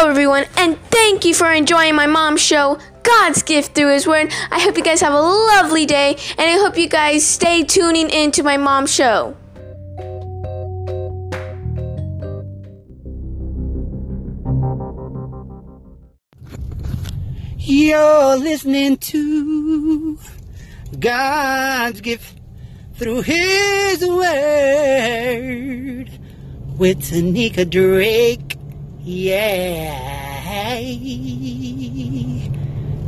Hello, everyone, and thank you for enjoying my mom's show, God's Gift Through His Word. I hope you guys have a lovely day, and I hope you guys stay tuning into my mom's show. You're listening to God's gift through His Word with Tanika Drake. Yeah.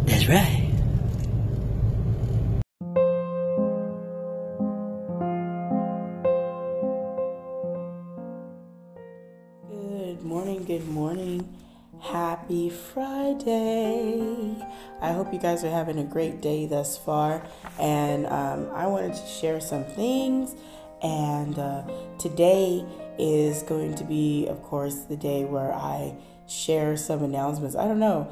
That's right. Good morning, good morning. Happy Friday. I hope you guys are having a great day thus far. And um, I wanted to share some things. And uh, today is going to be, of course, the day where I share some announcements. I don't know.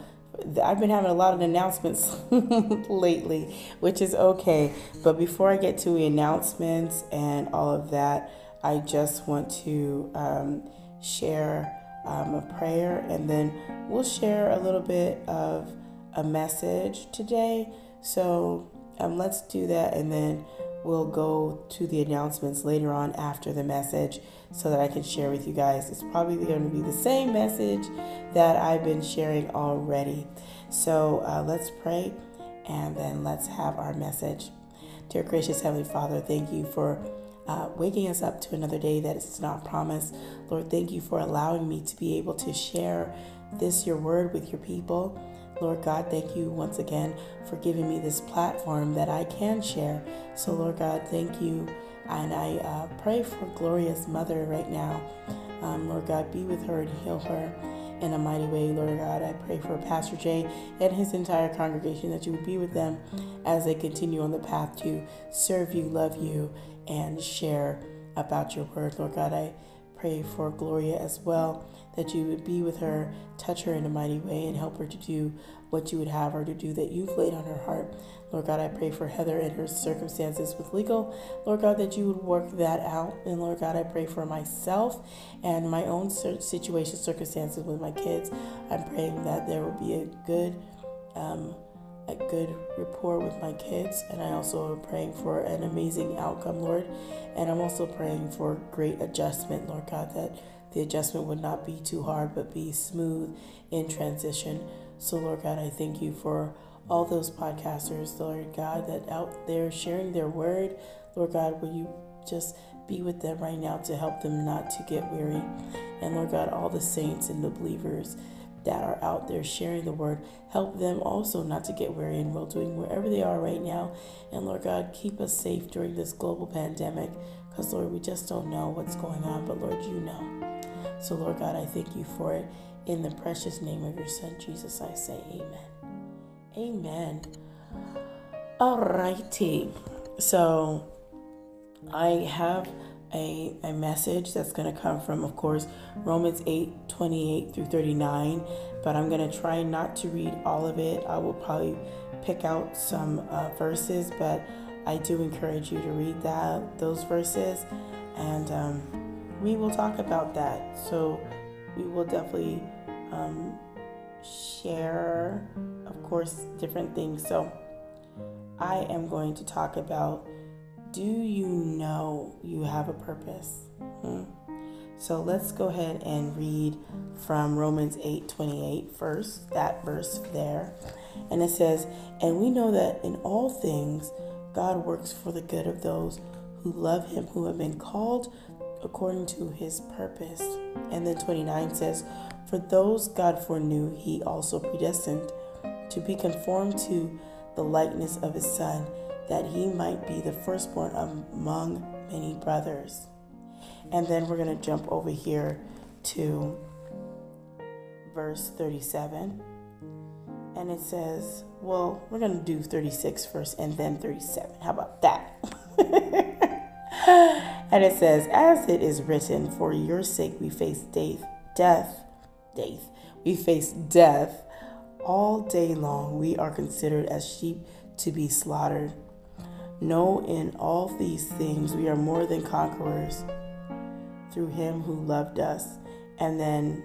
I've been having a lot of announcements lately, which is okay. But before I get to the announcements and all of that, I just want to um, share um, a prayer and then we'll share a little bit of a message today. So um, let's do that and then we'll go to the announcements later on after the message so that I can share with you guys. It's probably going to be the same message that I've been sharing already. So uh, let's pray and then let's have our message. Dear gracious Heavenly Father, thank you for uh, waking us up to another day that is not promised. Lord, thank you for allowing me to be able to share this, your word, with your people. Lord God, thank you once again for giving me this platform that I can share. So, Lord God, thank you. And I uh, pray for Gloria's mother right now. Um, Lord God, be with her and heal her in a mighty way, Lord God. I pray for Pastor Jay and his entire congregation that you would be with them as they continue on the path to serve you, love you, and share about your word, Lord God. I pray for Gloria as well, that you would be with her, touch her in a mighty way, and help her to do what you would have her to do that you've laid on her heart. Lord God, I pray for Heather and her circumstances with legal. Lord God, that you would work that out. And Lord God, I pray for myself and my own situation, circumstances with my kids. I'm praying that there will be a good, um, a good rapport with my kids. And I also am praying for an amazing outcome, Lord. And I'm also praying for great adjustment, Lord God, that the adjustment would not be too hard, but be smooth in transition. So, Lord God, I thank you for all those podcasters, Lord God, that out there sharing their word. Lord God, will you just be with them right now to help them not to get weary? And Lord God, all the saints and the believers that are out there sharing the word, help them also not to get weary and well doing wherever they are right now. And Lord God, keep us safe during this global pandemic because, Lord, we just don't know what's going on, but Lord, you know. So, Lord God, I thank you for it. In the precious name of your Son, Jesus, I say amen. Amen. Alrighty. So I have a, a message that's going to come from, of course, Romans 8 28 through 39. But I'm going to try not to read all of it. I will probably pick out some uh, verses, but I do encourage you to read that those verses, and um, we will talk about that. So we will definitely um, share, of course, different things. So I am going to talk about do you know you have a purpose? Hmm? So let's go ahead and read from Romans 8 28 first, that verse there. And it says, And we know that in all things God works for the good of those who love him, who have been called according to his purpose. And then 29 says, For those God foreknew, he also predestined to be conformed to the likeness of his Son, that he might be the firstborn among many brothers. And then we're going to jump over here to verse 37. And it says, well, we're going to do 36 first and then 37. How about that? and it says, As it is written, for your sake we face death, death, death. We face death all day long. We are considered as sheep to be slaughtered. No, in all these things we are more than conquerors through him who loved us. And then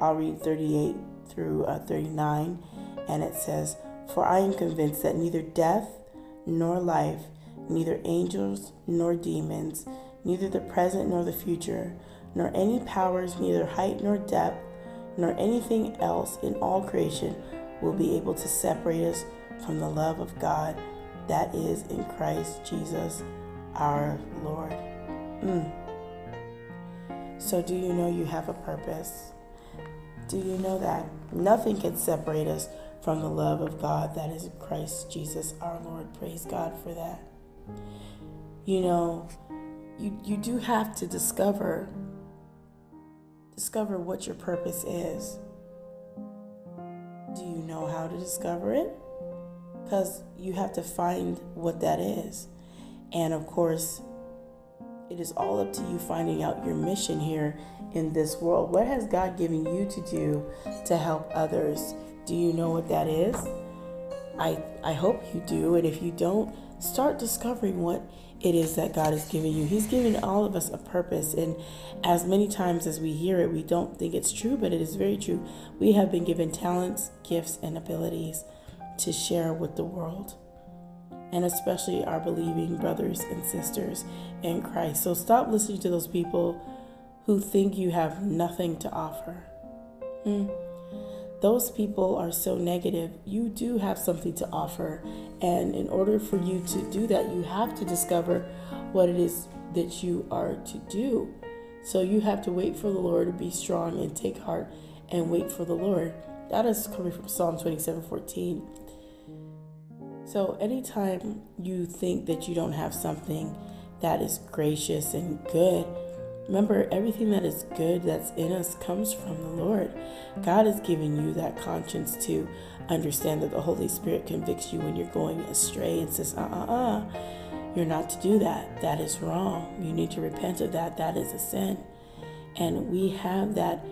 I'll read 38 through uh, 39, and it says, For I am convinced that neither death nor life, neither angels nor demons, neither the present nor the future, nor any powers, neither height nor depth, nor anything else in all creation will be able to separate us from the love of God that is in Christ Jesus our Lord. Mm. So, do you know you have a purpose? Do you know that nothing can separate us from the love of God that is in Christ Jesus our Lord? Praise God for that. You know, you, you do have to discover discover what your purpose is. Do you know how to discover it? Because you have to find what that is. And of course, it is all up to you finding out your mission here in this world. What has God given you to do to help others? Do you know what that is? I I hope you do. And if you don't, start discovering what it is that God has given you. He's given all of us a purpose. And as many times as we hear it, we don't think it's true, but it is very true. We have been given talents, gifts, and abilities to share with the world and especially our believing brothers and sisters in Christ. So stop listening to those people who think you have nothing to offer. Hmm. Those people are so negative. You do have something to offer. And in order for you to do that, you have to discover what it is that you are to do. So you have to wait for the Lord to be strong and take heart and wait for the Lord. That is coming from Psalm 27 14. So, anytime you think that you don't have something that is gracious and good, remember everything that is good that's in us comes from the Lord. God has given you that conscience to understand that the Holy Spirit convicts you when you're going astray and says, uh uh uh, you're not to do that. That is wrong. You need to repent of that. That is a sin. And we have that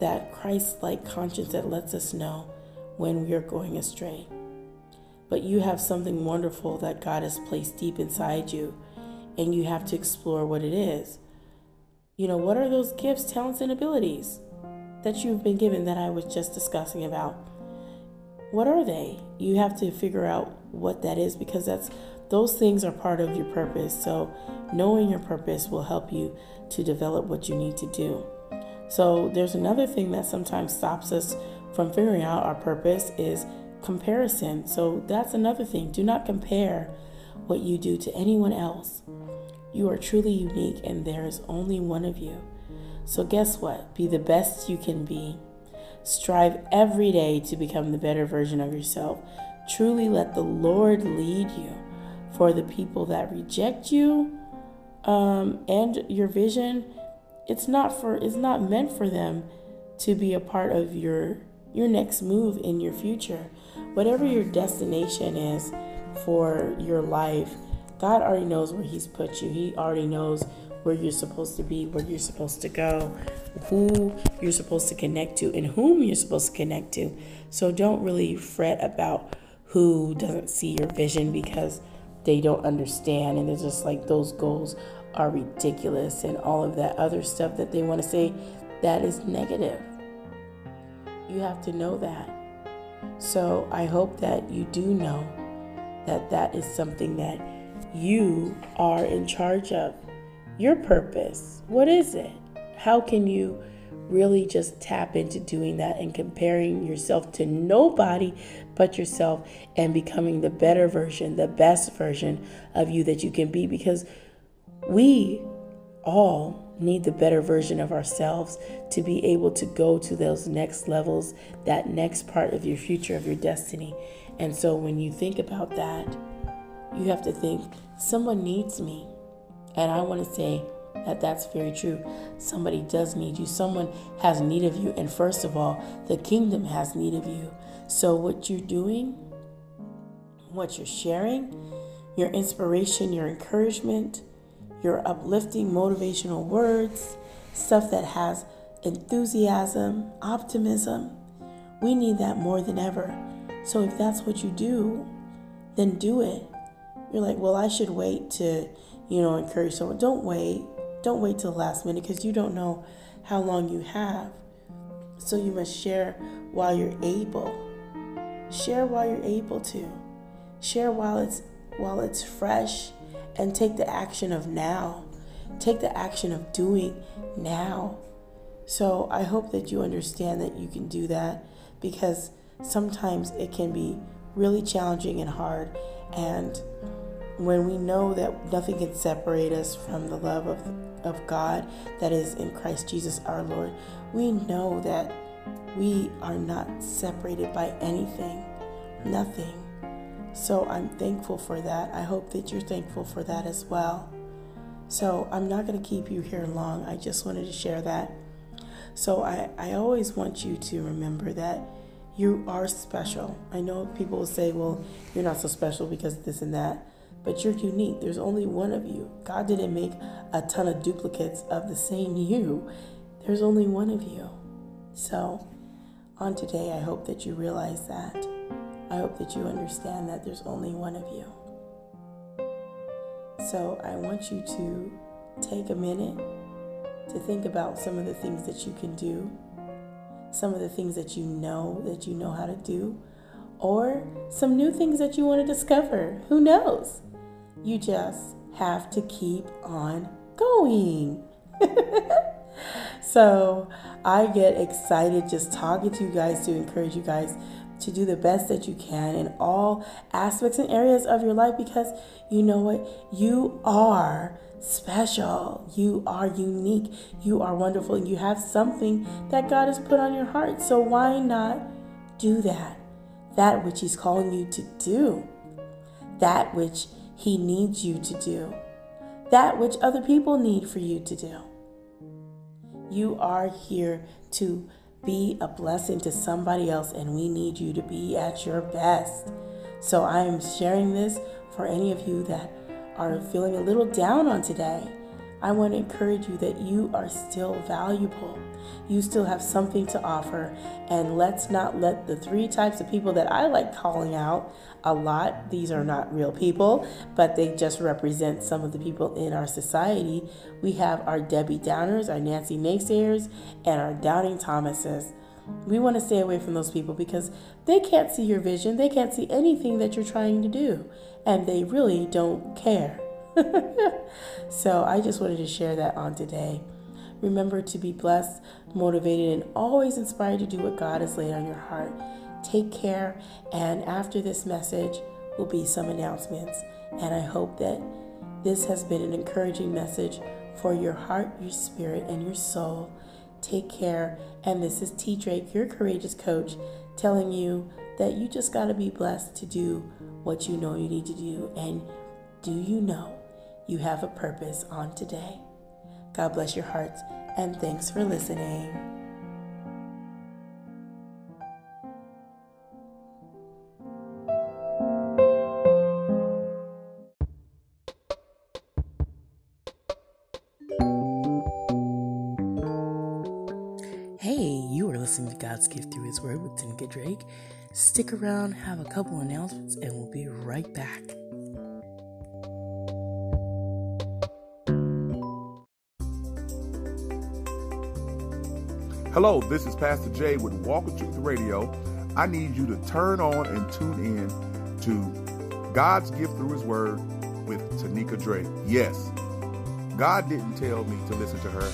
that Christ-like conscience that lets us know when we are going astray but you have something wonderful that God has placed deep inside you, and you have to explore what it is. You know, what are those gifts, talents, and abilities that you've been given that I was just discussing about? What are they? You have to figure out what that is because that's those things are part of your purpose. So, knowing your purpose will help you to develop what you need to do. So, there's another thing that sometimes stops us from figuring out our purpose is comparison. So that's another thing. Do not compare what you do to anyone else. You are truly unique, and there is only one of you. So, guess what? Be the best you can be. Strive every day to become the better version of yourself. Truly let the Lord lead you. For the people that reject you um, and your vision, it's not for it's not meant for them to be a part of your your next move in your future whatever your destination is for your life, God already knows where He's put you. He already knows where you're supposed to be, where you're supposed to go, who you're supposed to connect to, and whom you're supposed to connect to. So don't really fret about who doesn't see your vision because they don't understand and they're just like those goals are ridiculous and all of that other stuff that they want to say that is negative. You have to know that. So I hope that you do know that that is something that you are in charge of. Your purpose, what is it? How can you really just tap into doing that and comparing yourself to nobody but yourself and becoming the better version, the best version of you that you can be? Because we all need the better version of ourselves to be able to go to those next levels, that next part of your future, of your destiny. And so when you think about that, you have to think, someone needs me. And I want to say that that's very true. Somebody does need you, someone has need of you. And first of all, the kingdom has need of you. So what you're doing, what you're sharing, your inspiration, your encouragement, your uplifting, motivational words, stuff that has enthusiasm, optimism. We need that more than ever. So if that's what you do, then do it. You're like, well, I should wait to, you know, encourage someone. Don't wait. Don't wait till the last minute because you don't know how long you have. So you must share while you're able. Share while you're able to. Share while it's while it's fresh and take the action of now. Take the action of doing now. So I hope that you understand that you can do that because sometimes it can be really challenging and hard. And when we know that nothing can separate us from the love of, of God that is in Christ Jesus our Lord, we know that we are not separated by anything, nothing. So I'm thankful for that. I hope that you're thankful for that as well. So I'm not going to keep you here long. I just wanted to share that. So I, I always want you to remember that you are special. I know people will say, well, you're not so special because this and that, but you're unique. There's only one of you. God didn't make a ton of duplicates of the same you, there's only one of you. So on today, I hope that you realize that. I hope that you understand that there's only one of you. So I want you to take a minute to think about some of the things that you can do, some of the things that you know that you know how to do, or some new things that you want to discover. Who knows? You just have to keep on going. so I get excited just talking to you guys to encourage you guys to do the best that you can in all aspects and areas of your life because you know what? You are special. You are unique. You are wonderful. You have something that God has put on your heart. So why not do that? That which He's calling you to do, that which He needs you to do, that which other people need for you to do. You are here to be a blessing to somebody else, and we need you to be at your best. So I am sharing this for any of you that are feeling a little down on today. I want to encourage you that you are still valuable. You still have something to offer. And let's not let the three types of people that I like calling out a lot, these are not real people, but they just represent some of the people in our society. We have our Debbie Downers, our Nancy Naysayers, and our Doubting Thomases. We want to stay away from those people because they can't see your vision. They can't see anything that you're trying to do, and they really don't care. so I just wanted to share that on today. Remember to be blessed, motivated, and always inspired to do what God has laid on your heart. Take care, and after this message will be some announcements. And I hope that this has been an encouraging message for your heart, your spirit, and your soul. Take care. And this is T. Drake, your courageous coach, telling you that you just got to be blessed to do what you know you need to do. And do you know you have a purpose on today? God bless your hearts, and thanks for listening. Drake. Stick around, have a couple announcements, and we'll be right back. Hello, this is Pastor Jay with Walk with Truth Radio. I need you to turn on and tune in to God's Gift Through His Word with Tanika Drake. Yes, God didn't tell me to listen to her.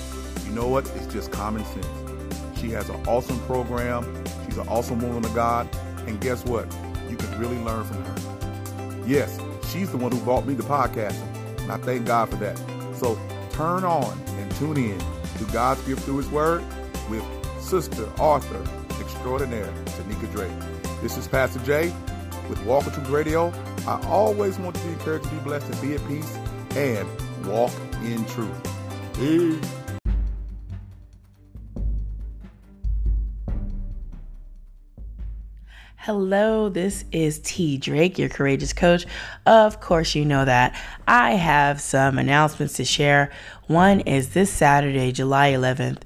You know what? It's just common sense. She has an awesome program. She's an awesome woman of God. And guess what? You can really learn from her. Yes, she's the one who bought me the podcasting. And I thank God for that. So turn on and tune in to God's gift through His Word with Sister Author Extraordinaire Tanika Drake. This is Pastor Jay with Walk with Truth Radio. I always want to be encouraged to be blessed and be at peace and walk in truth. Peace. Hello, this is T. Drake, your courageous coach. Of course, you know that. I have some announcements to share. One is this Saturday, July 11th,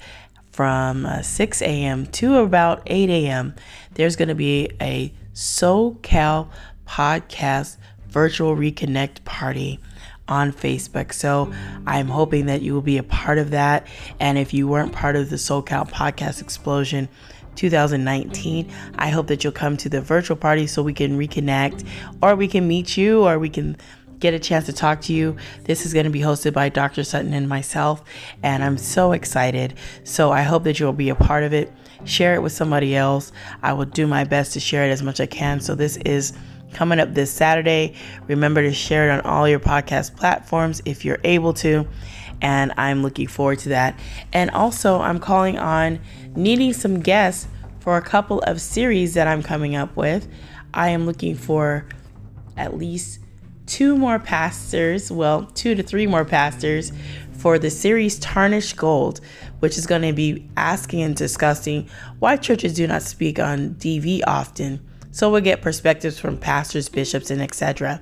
from uh, 6 a.m. to about 8 a.m., there's going to be a SoCal podcast virtual reconnect party on Facebook. So I'm hoping that you will be a part of that. And if you weren't part of the SoCal podcast explosion, 2019. I hope that you'll come to the virtual party so we can reconnect or we can meet you or we can get a chance to talk to you. This is going to be hosted by Dr. Sutton and myself, and I'm so excited. So I hope that you'll be a part of it. Share it with somebody else. I will do my best to share it as much as I can. So this is coming up this Saturday. Remember to share it on all your podcast platforms if you're able to. And I'm looking forward to that. And also, I'm calling on needing some guests for a couple of series that I'm coming up with. I am looking for at least two more pastors, well, two to three more pastors for the series Tarnished Gold, which is going to be asking and discussing why churches do not speak on DV often. So we'll get perspectives from pastors, bishops, and etc.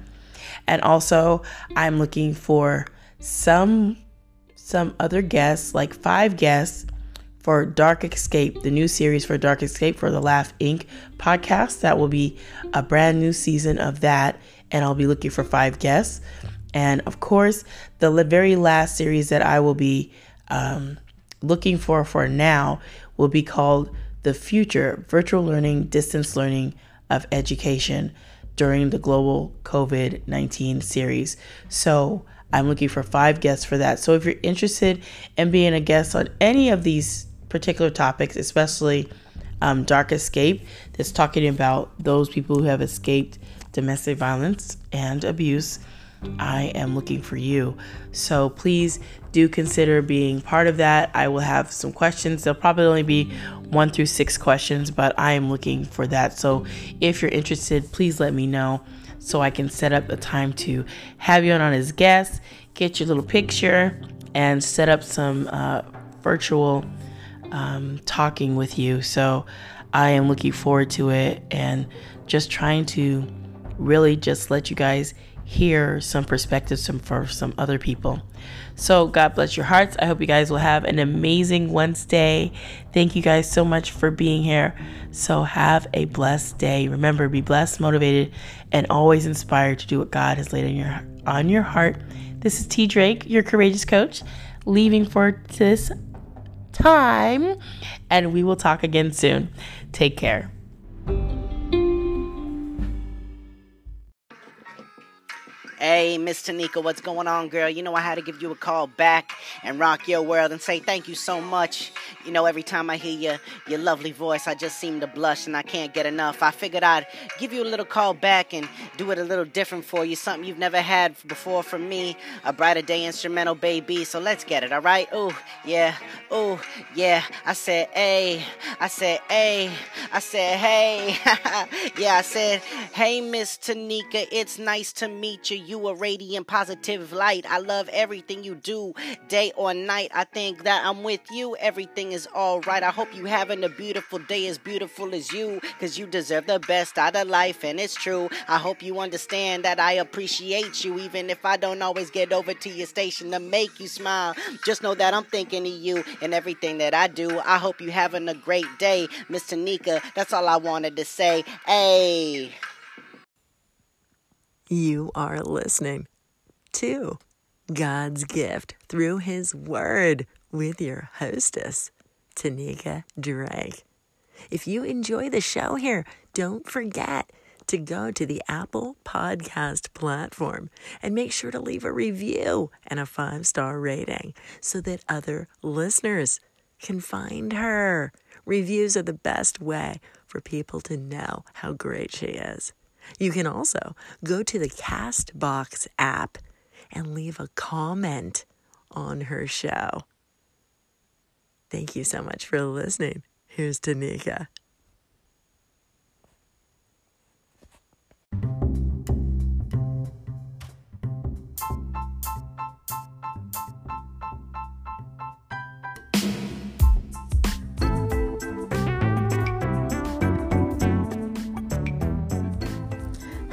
And also, I'm looking for some some other guests, like five guests for Dark Escape, the new series for Dark Escape for the Laugh Inc. podcast. That will be a brand new season of that and I'll be looking for five guests. And of course, the very last series that I will be um, looking for for now will be called The Future Virtual Learning, Distance Learning of Education during the Global COVID 19 series. So I'm looking for five guests for that. So if you're interested in being a guest on any of these particular topics, especially um, Dark Escape, that's talking about those people who have escaped domestic violence and abuse, I am looking for you. So please do consider being part of that. I will have some questions. There'll probably only be one through six questions, but I am looking for that. So if you're interested, please let me know so I can set up a time to have you on as guest, get your little picture, and set up some uh, virtual um, talking with you. So I am looking forward to it and just trying to really just let you guys hear some perspectives from for some other people. So God bless your hearts. I hope you guys will have an amazing Wednesday. Thank you guys so much for being here. So have a blessed day. Remember, be blessed, motivated, and always inspired to do what God has laid on your on your heart. This is T Drake, your courageous coach, leaving for this time, and we will talk again soon. Take care. Hey, Miss Tanika, what's going on, girl? You know I had to give you a call back and rock your world and say thank you so much. You know, every time I hear your your lovely voice, I just seem to blush and I can't get enough. I figured I'd give you a little call back and do it a little different for you, something you've never had before from me, a brighter day instrumental, baby. So let's get it, all right? Oh, yeah. Oh, yeah. I said, hey. I said, hey. I said, hey. yeah, I said, hey, Miss Tanika, it's nice to meet you you a radiant positive light. I love everything you do, day or night. I think that I'm with you. Everything is all right. I hope you having a beautiful day as beautiful as you, cause you deserve the best out of life, and it's true. I hope you understand that I appreciate you, even if I don't always get over to your station to make you smile. Just know that I'm thinking of you and everything that I do. I hope you having a great day, Miss Tanika. That's all I wanted to say. Hey. You are listening to God's gift through His Word with your hostess, Tanika Drake. If you enjoy the show here, don't forget to go to the Apple Podcast platform and make sure to leave a review and a five star rating so that other listeners can find her. Reviews are the best way for people to know how great she is. You can also go to the Castbox app and leave a comment on her show. Thank you so much for listening. Here's Tanika.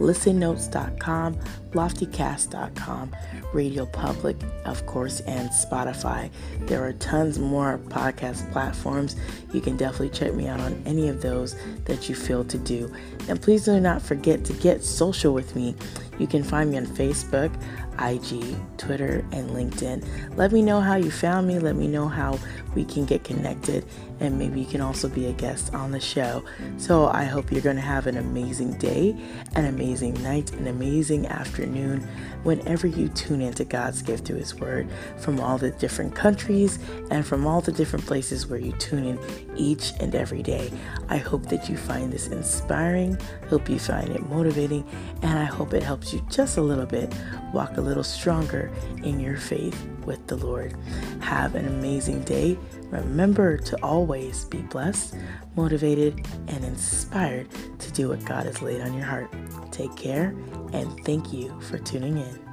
listennotes.com, loftycast.com, Radio Public, of course, and Spotify. There are tons more podcast platforms. You can definitely check me out on any of those that you feel to do. And please do not forget to get social with me. You can find me on Facebook, IG, Twitter, and LinkedIn. Let me know how you found me. Let me know how we can get connected, and maybe you can also be a guest on the show. So I hope you're going to have an amazing day, an amazing night, an amazing afternoon whenever you tune into God's gift through His Word from all the different countries and from all the different places where you tune in each and every day. I hope that you find this inspiring, hope you find it motivating, and I hope it helps you just a little bit walk a little stronger in your faith with the Lord. Have an amazing day. Remember to always be blessed, motivated, and inspired to do what God has laid on your heart. Take care, and thank you for tuning in.